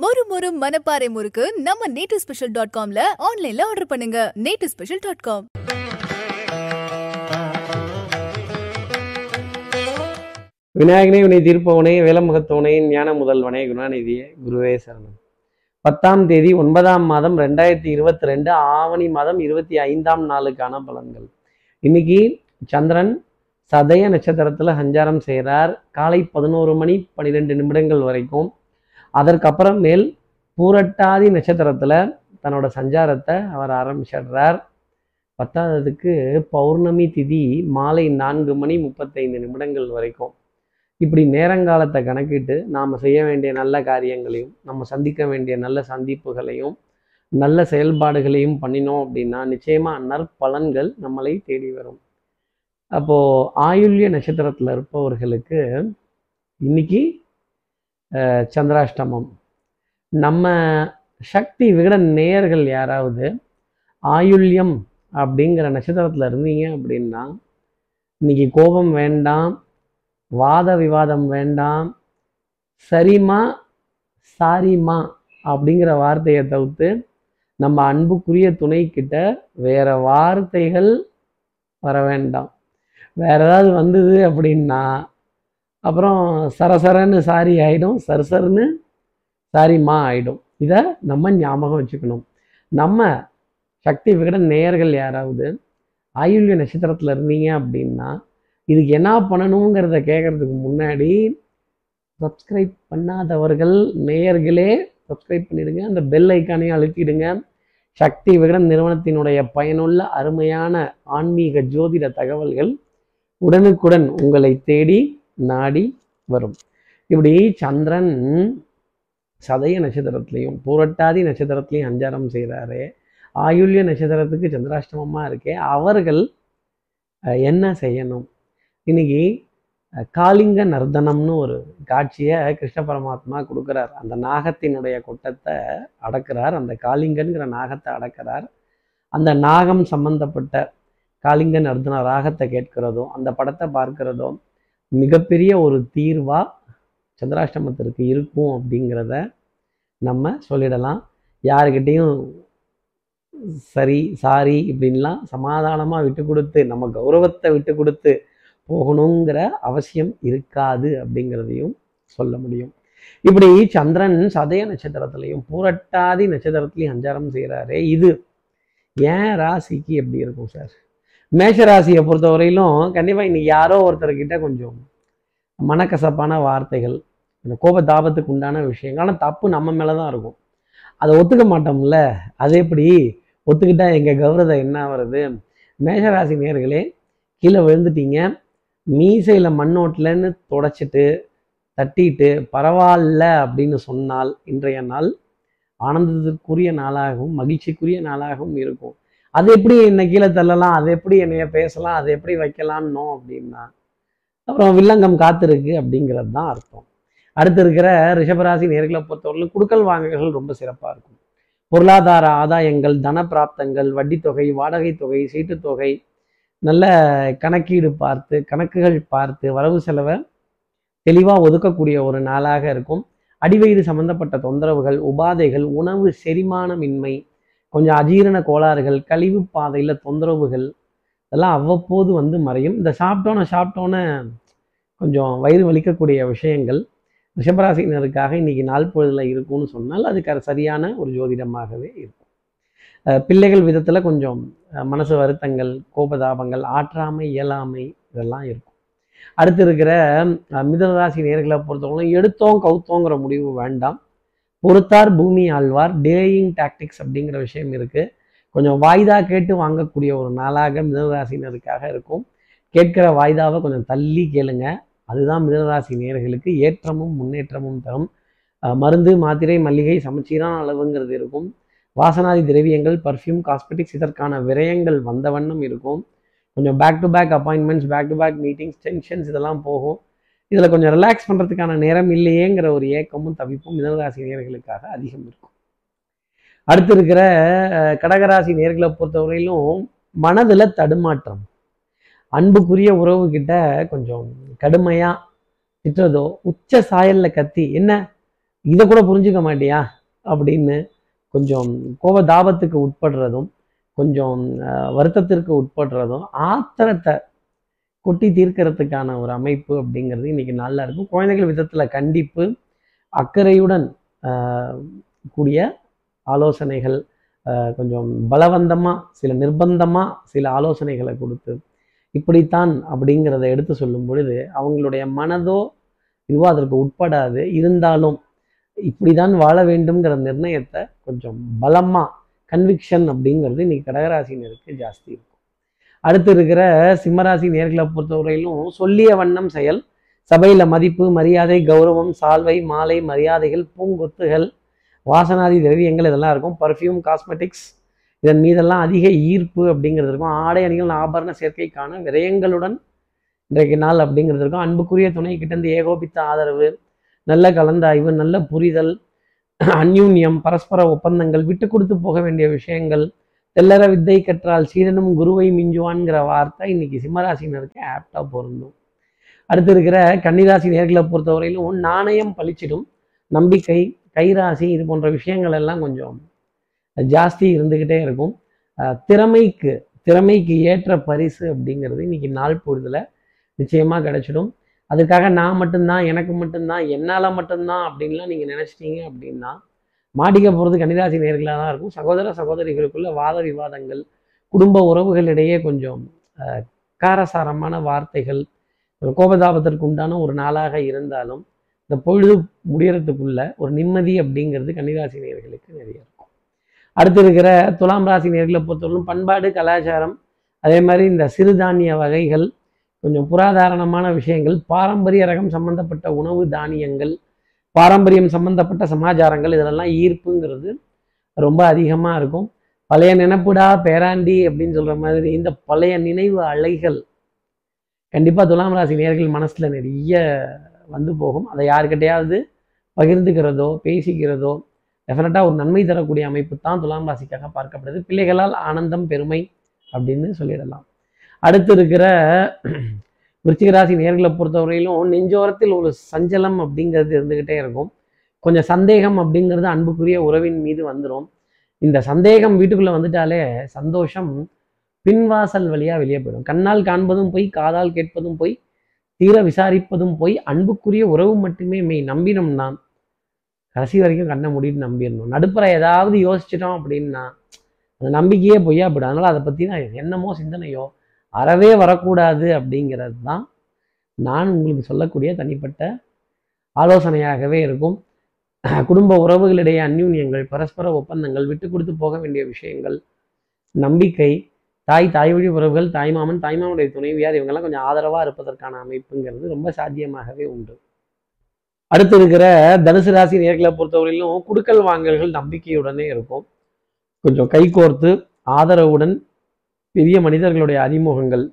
மொறு மொறு மனப்பாறை முறுக்கு நம்ம நேட்டு ஸ்பெஷல் டாட் காம்ல ஆன்லைன்ல ஆர்டர் பண்ணுங்க. நேட்டு ஸ்பெஷல் டாட் காம் விநாயகனே வினை தீர்ப்பவனே வேலமுகத்தவனே ஞான முதல்வனே குணாநிதியே குருவே சரணம். பத்தாம் தேதி ஒன்பதாம் மாதம் ரெண்டாயிரத்தி இருபத்தி ரெண்டு ஆவணி மாதம் இருபத்தி ஐந்தாம் நாளுக்கான பலன்கள். இன்னைக்கு சந்திரன் சதய நட்சத்திரத்தில் சஞ்சாரம் செய்கிறார் காலை பதினோரு மணி பன்னிரெண்டு நிமிடங்கள் வரைக்கும் அதற்கப்புறம் மேல் பூரட்டாதி நட்சத்திரத்தில் தன்னோட சஞ்சாரத்தை அவர் ஆரம்பிச்சிடுறார். பத்தாவதுக்கு பௌர்ணமி திதி மாலை நான்கு மணி முப்பத்தைந்து நிமிடங்கள் வரைக்கும். இப்படி நேரங்காலத்தை கணக்கிட்டு நாம் செய்ய வேண்டிய நல்ல காரியங்களையும் நம்ம சந்திக்க வேண்டிய நல்ல சந்திப்புகளையும் நல்ல செயல்பாடுகளையும் பண்ணினோம் அப்படின்னா நிச்சயமாக நற்பலன்கள் நம்மளை தேடி வரும். அப்போது ஆயுள்ய நட்சத்திரத்தில் இருப்பவர்களுக்கு இன்னைக்கு சந்திராஷ்டமம். நம்ம சக்தி விகட நேயர்கள் யாராவது ஆயுள்யம் அப்படிங்கிற நட்சத்திரத்தில் இருந்தீங்க அப்படின்னா இன்னைக்கு கோபம் வேண்டாம் வாத விவாதம் வேண்டாம் சரிமா சாரிமா அப்படிங்கிற வார்த்தையை தவிர்த்து நம்ம அன்புக்குரிய துணை வேற வார்த்தைகள் வர வேண்டாம். வேற ஏதாவது வந்தது அப்படின்னா அப்புறம் சரசரன்னு சாரி ஆகிடும் சரசரன்னு சாரிம்மா ஆகிடும் இதை நம்ம ஞாபகம் வச்சுக்கணும். நம்ம சக்தி விகட நேயர்கள் யாராவது ஆயுள்ய நட்சத்திரத்தில் இருந்தீங்க அப்படின்னா இதுக்கு என்ன பண்ணணுங்கிறத கேட்கறதுக்கு முன்னாடி சப்ஸ்கிரைப் பண்ணாதவர்கள் நேயர்களே சப்ஸ்கிரைப் பண்ணிடுங்க. அந்த பெல் ஐக்கானையும் அழுத்திடுங்க. சக்தி விகடன் நிறுவனத்தினுடைய பயனுள்ள அருமையான ஆன்மீக ஜோதிட தகவல்கள் உடனுக்குடன் உங்களை தேடி நாடி வரும். இப்படி சந்திரன் சதய நட்சத்திரத்திலையும் பூரட்டாதி நட்சத்திரத்திலையும் அஞ்சாரம் செய்கிறாரு ஆயுள்ய நட்சத்திரத்துக்கு சந்திராஷ்டமமாக இருக்கே. அவர்கள் என்ன செய்யணும்? இன்னைக்கு அஹ், காளிங்க நர்தனம்னு ஒரு காட்சியை கிருஷ்ண பரமாத்மா கொடுக்குறார். அந்த நாகத்தினுடைய கொட்டத்தை அடக்குறார். அந்த காளிங்கன்கிற நாகத்தை அடக்கிறார். அந்த நாகம் சம்பந்தப்பட்ட காளிங்க நர்தன ராகத்தை கேட்கிறதோ அந்த படத்தை பார்க்கிறதோ மிகப்பெரிய ஒரு தீர்வாக சந்திராஷ்டமத்திற்கு இருக்கும் அப்படிங்கிறத நம்ம சொல்லிடலாம். யாருக்கிட்டேயும் சரி சாரி இப்படின்லாம் சமாதானமாக விட்டு கொடுத்து நம்ம கௌரவத்தை விட்டு கொடுத்து போகணுங்கிற அவசியம் இருக்காது அப்படிங்கிறதையும் சொல்ல முடியும். இப்படி சந்திரன் சதய நட்சத்திரத்திலையும் பூரட்டாதி நட்சத்திரத்திலையும் அஞ்சாரம் செய்கிறாரே இது ஏன் ராசிக்கு எப்படி இருக்கும் சார்? மேஷராசியை பொறுத்தவரையிலும் கண்டிப்பாக இன்னைக்கு யாரோ ஒருத்தர்கிட்ட கொஞ்சம் மனக்கசப்பான வார்த்தைகள் இந்த கோப தாபத்துக்கு உண்டான விஷயங்கள் ஆனால் தப்பு நம்ம மேலே தான் இருக்கும். அதை ஒத்துக்க மாட்டோம்ல? அது எப்படி? ஒத்துக்கிட்டா எங்கள் கௌரதம் என்ன வருது மேஷராசி நேர்களே கீழே விழுந்துட்டீங்க. மீசையில் மண்ணோட்டில்னு தொடச்சிட்டு தட்டிட்டு பரவாயில்ல அப்படின்னு சொன்னால் இன்றைய நாள் ஆனந்தத்திற்குரிய நாளாகவும் மகிழ்ச்சிக்குரிய நாளாகவும் இருக்கும். அது எப்படி என்னை கீழே தள்ளலாம்? அது எப்படி என்னைய பேசலாம்? அதை எப்படி வைக்கலாம்னோ அப்படின்னா அப்புறம் வில்லங்கம் காத்திருக்கு அப்படிங்கிறது தான் அர்த்தம். அடுத்து இருக்கிற ரிஷபராசி நேர்களை பொறுத்தவரையிலும் குடுக்கல் வாங்கல்கள் ரொம்ப சிறப்பாக இருக்கும். பொருளாதார ஆதாயங்கள் தன பிராப்தங்கள் வட்டித்தொகை வாடகை தொகை சீட்டுத் தொகை நல்ல கணக்கீடு பார்த்து கணக்குகள் பார்த்து வரவு செலவை தெளிவாக ஒதுக்கக்கூடிய ஒரு நாளாக இருக்கும். அடிவயிறு சம்பந்தப்பட்ட தொந்தரவுகள் உபாதைகள் உணவு செரிமானமின்மை கொஞ்சம் அஜீரண கோளாறுகள் கழிவு பாதையில் தொந்தரவுகள் இதெல்லாம் அவ்வப்போது வந்து மறையும். இந்த சாப்பிட்டோன்னு சாப்பிட்டோன்னே கொஞ்சம் வயிறு வலிக்கக்கூடிய விஷயங்கள் ரிஷபராசினருக்காக இன்னைக்கு நாள் பொழுதில் இருக்கும்னு சொன்னால் அதுக்கு சரியான ஒரு ஜோதிடமாகவே இருக்கும். பிள்ளைகள் விதத்தில் கொஞ்சம் மனசு வருத்தங்கள் கோபதாபங்கள் ஆற்றாமை இயலாமை இதெல்லாம் இருக்கும். அடுத்து இருக்கிற மிதராசி மிதனராசி நேர்களை பொறுத்தவரைக்கும் எடுத்தோம் கவுத்தோங்கிற முடிவு வேண்டாம். பொறுத்தார் பூமி ஆழ்வார். டேயிங் டாக்டிக்ஸ் அப்படிங்கிற விஷயம் இருக்குது கொஞ்சம் வாய்தா கேட்டு வாங்கக்கூடிய ஒரு நாளாக மிதனராசினருக்காக இருக்கும். கேட்கிற வாய்தாவை கொஞ்சம் தள்ளி கேளுங்க. அதுதான் மிதனராசி நேர்களுக்கு ஏற்றமும் முன்னேற்றமும் தரும். மருந்து மாத்திரை மல்லிகை சமச்சீரான அளவுங்கிறது இருக்கும். வாசனாதி திரவியங்கள் பர்ஃப்யூம் காஸ்மெட்டிக்ஸ் இதற்கான விரயங்கள் வந்த வண்ணம் இருக்கும். கொஞ்சம் back to back appointments back to back meetings tensions இதெல்லாம் போகும். இதில் கொஞ்சம் ரிலாக்ஸ் பண்ணுறதுக்கான நேரம் இல்லையேங்கிற ஒரு ஏக்கமும் தவிப்பும் மிதனராசி நேயர்களுக்காக அதிகம் இருக்கும். அடுத்து இருக்கிற கடகராசி நேர்களை பொறுத்தவரையிலும் மனதில் தடுமாற்றம். அன்புக்குரிய உறவு கிட்ட கொஞ்சம் கடுமையாக திட்டுறதோ உச்ச சாயல்ல கத்தி என்ன? இதை கூட புரிஞ்சுக்க மாட்டியா? அப்படின்னு கொஞ்சம் கோப தாபத்துக்கு உட்படுறதும் கொஞ்சம் வருத்தத்திற்கு உட்படுறதும் ஆத்திரத்தை கொட்டி தீர்க்கறதுக்கான ஒரு அமைப்பு அப்படிங்கிறது இன்னைக்கு நல்லா இருக்கும். குழந்தைகள் விதத்தில் கண்டிப்பு அக்கறையுடன் கூடிய ஆலோசனைகள் கொஞ்சம் பலவந்தமாக சில நிர்பந்தமாக சில ஆலோசனைகளை கொடுத்து இப்படித்தான் அப்படிங்கிறத எடுத்து சொல்லும் பொழுது அவங்களுடைய மனதோ இதுவோ அதற்கு உட்படாது. இருந்தாலும் இப்படிதான் வாழ வேண்டும்ங்கிற நிர்ணயத்தை கொஞ்சம் பலமாக கன்விக்ஷன் அப்படிங்கிறது இன்னைக்கு கடகராசினருக்கு ஜாஸ்தி இருக்கும். அடுத்து இருக்கிற சிம்மராசி நேர்களை பொறுத்தவரையிலும் சொல்லிய வண்ணம் செயல் சபையில மதிப்பு மரியாதை கௌரவம் சால்வை மாலை மரியாதைகள் பூங்கொத்துகள் வாசனாதி திரவியங்கள் இதெல்லாம் இருக்கும். பர்ஃப்யூம் காஸ்மெட்டிக்ஸ் இதன் மீதெல்லாம் அதிக ஈர்ப்பு அப்படிங்கிறது இருக்கும். ஆடை அணிகள் ஆபரண சேர்க்கைக்கான விரயங்களுடன் இன்றைக்கு நாள் அப்படிங்கிறது இருக்கும். அன்புக்குரிய துணை கிட்டேருந்து ஏகோபித்த ஆதரவு நல்ல கலந்தாய்வு நல்ல புரிதல் அந்யூன்யம் பரஸ்பர ஒப்பந்தங்கள் விட்டு கொடுத்து போக வேண்டிய விஷயங்கள் தெல்லற வித்தை கற்றால் சீடனும் குருவை மிஞ்சுவான்ங்கிற வார்த்தை இன்னைக்கு சிம்மராசினருக்கு ஆப்டா பொருந்தும். அடுத்து இருக்கிற கன்னிராசி நேர்களை பொறுத்தவரையிலும் நாணயம் பளிச்சிடும் நம்பிக்கை கைராசி இது போன்ற விஷயங்கள் எல்லாம் கொஞ்சம் ஜாஸ்தி இருந்துக்கிட்டே இருக்கும். திறமைக்கு திறமைக்கு ஏற்ற பரிசு அப்படிங்கிறது இன்னைக்கு நாள் பொழுதுல நிச்சயமா கிடைச்சிடும். அதுக்காக நான் மட்டும்தான் எனக்கு மட்டும்தான் என்னால் மட்டும்தான் அப்படின்லாம் நீங்கள் நினச்சிட்டீங்க அப்படின்னா மாட்டிக்க போகிறது கன்னிராசி நேர்களாக தான் இருக்கும். சகோதர சகோதரிகளுக்குள்ள வாத விவாதங்கள் குடும்ப உறவுகளிடையே கொஞ்சம் காரசாரமான வார்த்தைகள் ஒரு கோபதாபத்திற்கு உண்டான ஒரு நாளாக இருந்தாலும் இந்த பொழுது முடியறதுக்குள்ள ஒரு நிம்மதி அப்படிங்கிறது கன்னிராசி நேர்களுக்கு நிறைய இருக்கும். அடுத்து இருக்கிற துலாம் ராசி நேர்களை பொறுத்தவரைக்கும் பண்பாடு கலாச்சாரம் அதே மாதிரி இந்த சிறுதானிய வகைகள் கொஞ்சம் புராதாரணமான விஷயங்கள் பாரம்பரிய ரகம் சம்பந்தப்பட்ட உணவு தானியங்கள் பாரம்பரியம் சம்பந்தப்பட்ட சமாச்சாரங்கள் இதெல்லாம் ஈர்ப்புங்கிறது ரொம்ப அதிகமாக இருக்கும். பழைய நினைப்புடா பேராண்டி அப்படின்னு சொல்ற மாதிரி இந்த பழைய நினைவு அலைகள் கண்டிப்பாக துலாம் ராசி நேர்கள் மனசுல நிறைய வந்து போகும். அதை யாருக்கிட்டையாவது பகிர்ந்துக்கிறதோ பேசிக்கிறதோ டெஃபினட்டாக ஒரு நன்மை தரக்கூடிய அமைப்பு தான் துலாம் ராசிக்காக பார்க்கப்படுது. பிள்ளைகளால் ஆனந்தம் பெருமை அப்படின்னு சொல்லிடலாம். அடுத்து இருக்கிற விருச்சிகராசி நேர்களை பொறுத்தவரையிலும் நெஞ்சோரத்தில் ஒரு சஞ்சலம் அப்படிங்கிறது இருந்துக்கிட்டே இருக்கும். கொஞ்சம் சந்தேகம் அப்படிங்கிறது அன்புக்குரிய உறவின் மீது வந்துடும் இந்த சந்தேகம் வீட்டுக்குள்ளே வந்துட்டாலே சந்தோஷம் பின்வாசல் வழியாக வெளியே போயிடும். கண்ணால் காண்பதும் போய் காதால் கேட்பதும் போய் தீர விசாரிப்பதும் போய் அன்புக்குரிய உறவு மட்டுமே மெய் நம்பினோம்னா கடைசி வரைக்கும் கண்ணை மூடிட்டு நம்பிடணும். நடுப்புற ஏதாவது யோசிச்சிட்டோம் அப்படின்னா அந்த நம்பிக்கையே பொய்யா போயிடும். அதனால அதை பற்றி நான் என்னமோ சிந்தனையோ அறவே வரக்கூடாது அப்படிங்கிறது தான் நான் உங்களுக்கு சொல்லக்கூடிய தனிப்பட்ட ஆலோசனையாகவே இருக்கும். குடும்ப உறவுகளிடையே அந்யூன்யங்கள் பரஸ்பர ஒப்பந்தங்கள் விட்டு கொடுத்து போக வேண்டிய விஷயங்கள் நம்பிக்கை தாய் தாய் வழி உறவுகள் தாய்மாமன் தாய்மாமனுடைய துணைவியார் இவங்கெல்லாம் கொஞ்சம் ஆதரவாக இருப்பதற்கான அமைப்புங்கிறது ரொம்ப சாத்தியமாகவே உண்டு. அடுத்து இருக்கிற தனுசு ராசி நேர்களை பொறுத்தவரையிலும் குடுக்கல் வாங்கல்கள் நம்பிக்கையுடனே இருக்கும். கொஞ்சம் கைகோர்த்து ஆதரவுடன் பெரிய மனிதர்களுடைய அறிமுகங்கள்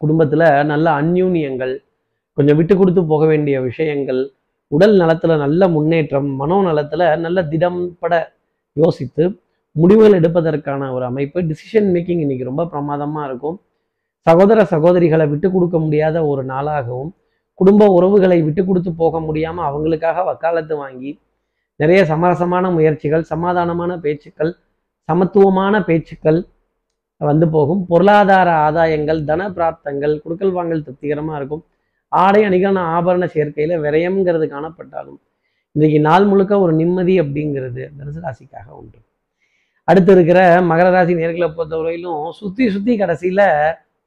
குடும்பத்தில் நல்ல அந்யூன்யங்கள் கொஞ்சம் விட்டு கொடுத்து போக வேண்டிய விஷயங்கள் உடல் நலத்துல நல்ல முன்னேற்றம் மனோ நலத்துல நல்ல திடம்பட யோசித்து முடிவுகள் எடுப்பதற்கான ஒரு அமைப்பு. டிசிஷன் மேக்கிங் இன்னைக்கு ரொம்ப பிரமாதமா இருக்கும். சகோதர சகோதரிகளை விட்டு கொடுக்க முடியாத ஒரு நாளாகவும் குடும்ப உறவுகளை விட்டு கொடுத்து போக முடியாமல் அவங்களுக்காக வக்காலத்து வாங்கி நிறைய சமரசமான முயற்சிகள் சமாதானமான பேச்சுக்கள் சமத்துவமான பேச்சுக்கள் வந்து போகும். பொருளாதார ஆதாயங்கள் தன பிராப்தங்கள் குடுக்கல் வாங்கல் திருப்திகரமாக இருக்கும். ஆடை அணிகான ஆபரண சேர்க்கையில விரயம்ங்கிறது காணப்பட்டாலும் இன்றைக்கு நாள் முழுக்க ஒரு நிம்மதி அப்படிங்கிறது தனுசு ராசிக்காக உண்டு. அடுத்து இருக்கிற மகர ராசி நேர்களை பொறுத்தவரையிலும் சுத்தி சுத்தி கடைசியில்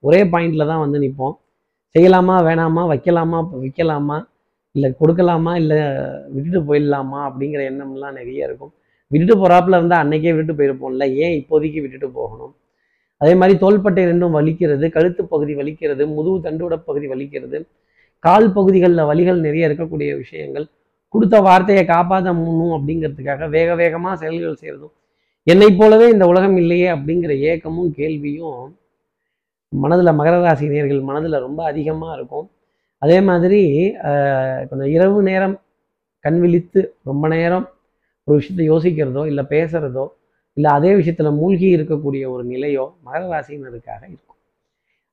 ஒரே பாயிண்ட்ல தான் வந்து நிற்போம் செய்யலாமா வேணாமா வைக்கலாமா விற்கலாமா இல்லை கொடுக்கலாமா இல்லை விட்டுட்டு போயிடலாமா அப்படிங்கிற எண்ணம்லாம் நிறைய இருக்கும். விட்டுட்டு போறாப்புல இருந்தால் அன்னைக்கே விட்டுட்டு போயிருப்போம்ல. ஏன் இப்போதைக்கு விட்டுட்டு போகணும்? அதே மாதிரி தோள்பட்டை ரெண்டும் வலிக்கிறது கழுத்து பகுதி வலிக்கிறது முதுகு தண்டுவட பகுதி வலிக்கிறது கால் பகுதிகளில் வலிகள் நிறைய இருக்கக்கூடிய விஷயங்கள். கொடுத்த வார்த்தையை காப்பாற்ற முன்னும் அப்படிங்கிறதுக்காக வேக வேகமாக செயல்கள் செய்கிறதும் என்னை போலவே இந்த உலகம் இல்லையே அப்படிங்கிற ஏக்கமும் கேள்வியும் மனதில் மகர ராசி நேர்கள் மனதில் ரொம்ப அதிகமாக இருக்கும். அதே மாதிரி கொஞ்சம் இரவு நேரம் கண் விழித்து ரொம்ப நேரம் ஒரு விஷயத்தை யோசிக்கிறதோ இல்லை பேசுகிறதோ இல்லை அதே விஷயத்தில் மூழ்கி இருக்கக்கூடிய ஒரு நிலையோ மகர ராசினருக்காக இருக்கும்.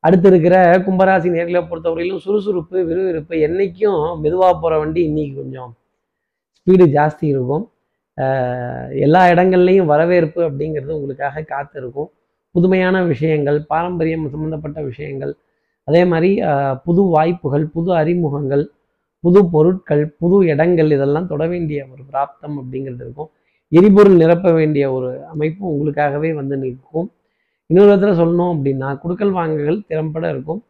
அடுத்து இருக்கிற கும்பராசி நேர்களை பொறுத்தவரையிலும் சுறுசுறுப்பு விறுவிறுப்பு என்னைக்கும் மெதுவாக போகிற வண்டி இன்னைக்கு கொஞ்சம் ஸ்பீடு ஜாஸ்தி இருக்கும். எல்லா இடங்கள்லையும் வரவேற்பு அப்படிங்கிறது உங்களுக்காக காத்திருக்கும் புதுமையான விஷயங்கள் பாரம்பரியம் சம்மந்தப்பட்ட விஷயங்கள் அதே மாதிரி புது வாய்ப்புகள் புது அறிமுகங்கள் புது பொருட்கள் புது இடங்கள் இதெல்லாம் தொட வேண்டிய ஒரு பிராப்தம் அப்படிங்கிறது இருக்கும். எரிபொருள் நிரப்ப வேண்டிய ஒரு அமைப்பு உங்களுக்காகவே வந்து நிற்கும். இன்னொரு விதத்தில் சொல்லணும் அப்படின்னா குடுக்கல் வாங்குகள் திறம்பட இருக்கும்.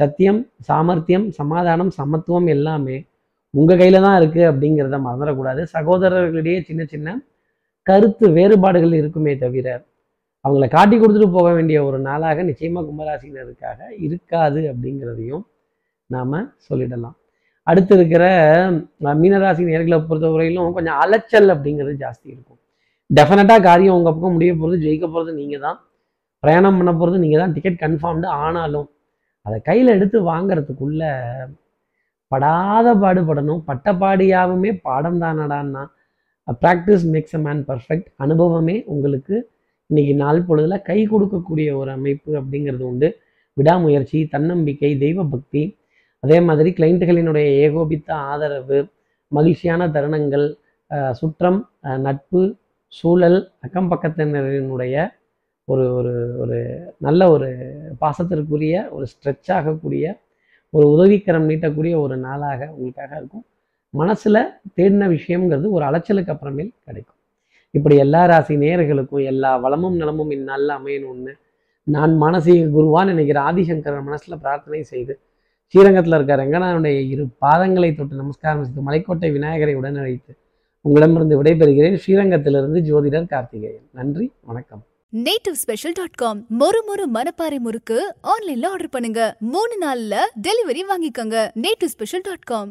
சத்தியம் சாமர்த்தியம் சமாதானம் சமத்துவம் எல்லாமே உங்கள் கையில் தான் இருக்குது அப்படிங்கிறத மறந்துடக்கூடாது. சகோதரர்களிடையே சின்ன சின்ன கருத்து வேறுபாடுகள் இருக்குமே தவிர அவங்கள காட்டி கொடுத்துட்டு போக வேண்டிய ஒரு நாளாக நிச்சயமாக கும்பராசினருக்காக இருக்காது அப்படிங்கிறதையும் நாம் சொல்லிடலாம். அடுத்து இருக்கிற மீனராசி நேர்களை பொறுத்தவரையிலும் கொஞ்சம் அலைச்சல் அப்படிங்கிறது ஜாஸ்தி இருக்கும். டெஃபினட்டாக காரியம் உங்கள் பக்கம் முடிய போகிறது ஜெயிக்க போகிறது நீங்கள் தான் பிரயாணம் பண்ண போகிறது நீங்கள் தான் டிக்கெட் கன்ஃபார்ம்டு ஆனாலும் அதை கையில் எடுத்து வாங்குறதுக்குள்ள படாத பாடுபடணும். பட்டப்பாடியாகவுமே பாடம் தானடான்னா practice makes a man perfect அனுபவமே உங்களுக்கு இன்னைக்கு நாள் பொழுதில் கை கொடுக்கக்கூடிய ஒரு அமைப்பு அப்படிங்கிறது உண்டு. விடாமுயற்சி தன்னம்பிக்கை தெய்வ பக்தி அதே மாதிரி கிளைண்ட்டுகளினுடைய ஏகோபித்த ஆதரவு மகிழ்ச்சியான தருணங்கள் சுற்றம் நட்பு சூழல் அக்கம் பக்கத்தினரினுடைய ஒரு ஒரு ஒரு நல்ல ஒரு பாசத்திற்குரிய ஒரு ஸ்ட்ரெச் ஆகக்கூடிய ஒரு உதவிக்கரம் நீட்டக்கூடிய ஒரு நாளாக உங்களுக்காக இருக்கும். மனசில் தேடின விஷயம்ங்கிறது ஒரு அலைச்சலுக்கு அப்புறமேல் கிடைக்கும். இப்படி எல்லா ராசி நேர்களுக்கும் எல்லா வளமும் நலமும் இந்நாளில் அமையணும்னு நான் மானசீக குருவான்னு நினைக்கிற ஆதிசங்கரன் மனசில் பிரார்த்தனை செய்து ஸ்ரீரங்கத்தில் இருக்க ரங்கநாதனுடைய இரு பாதங்களை தொட்டு நமஸ்காரம் செய்து மலைக்கோட்டை விநாயகரை உடன் அழைத்து உங்களிடமிருந்து விடைபெறுகிறேன். ஸ்ரீரங்கத்திலிருந்து ஜோதிடர் கார்த்திகேயன். நன்றி வணக்கம். நேட்டிவ் ஸ்பெஷல் டாட் காம் மொறு மொறு மனப்பாறை முறுக்கு ஆன்லைன்ல ஆர்டர் பண்ணுங்க. மூணு நாள்ல டெலிவரி வாங்கிக்கோங்க. Native special dot com